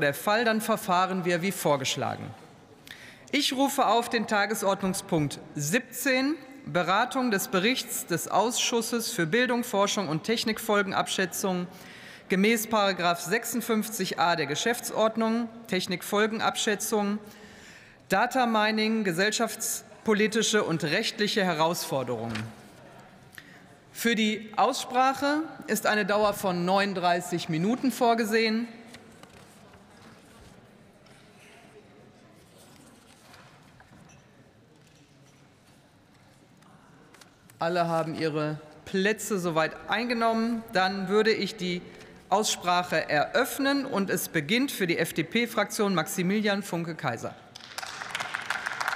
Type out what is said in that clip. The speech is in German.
der Fall, dann verfahren wir wie vorgeschlagen. Ich rufe auf den Tagesordnungspunkt 17, Beratung des Berichts des Ausschusses für Bildung, Forschung und Technikfolgenabschätzung gemäß 56a der Geschäftsordnung, Technikfolgenabschätzung, Data Mining, gesellschaftspolitische und rechtliche Herausforderungen. Für die Aussprache ist eine Dauer von 39 Minuten vorgesehen. Alle haben ihre Plätze soweit eingenommen. Dann würde ich die Aussprache eröffnen und es beginnt für die FDP-Fraktion Maximilian Funke-Kaiser.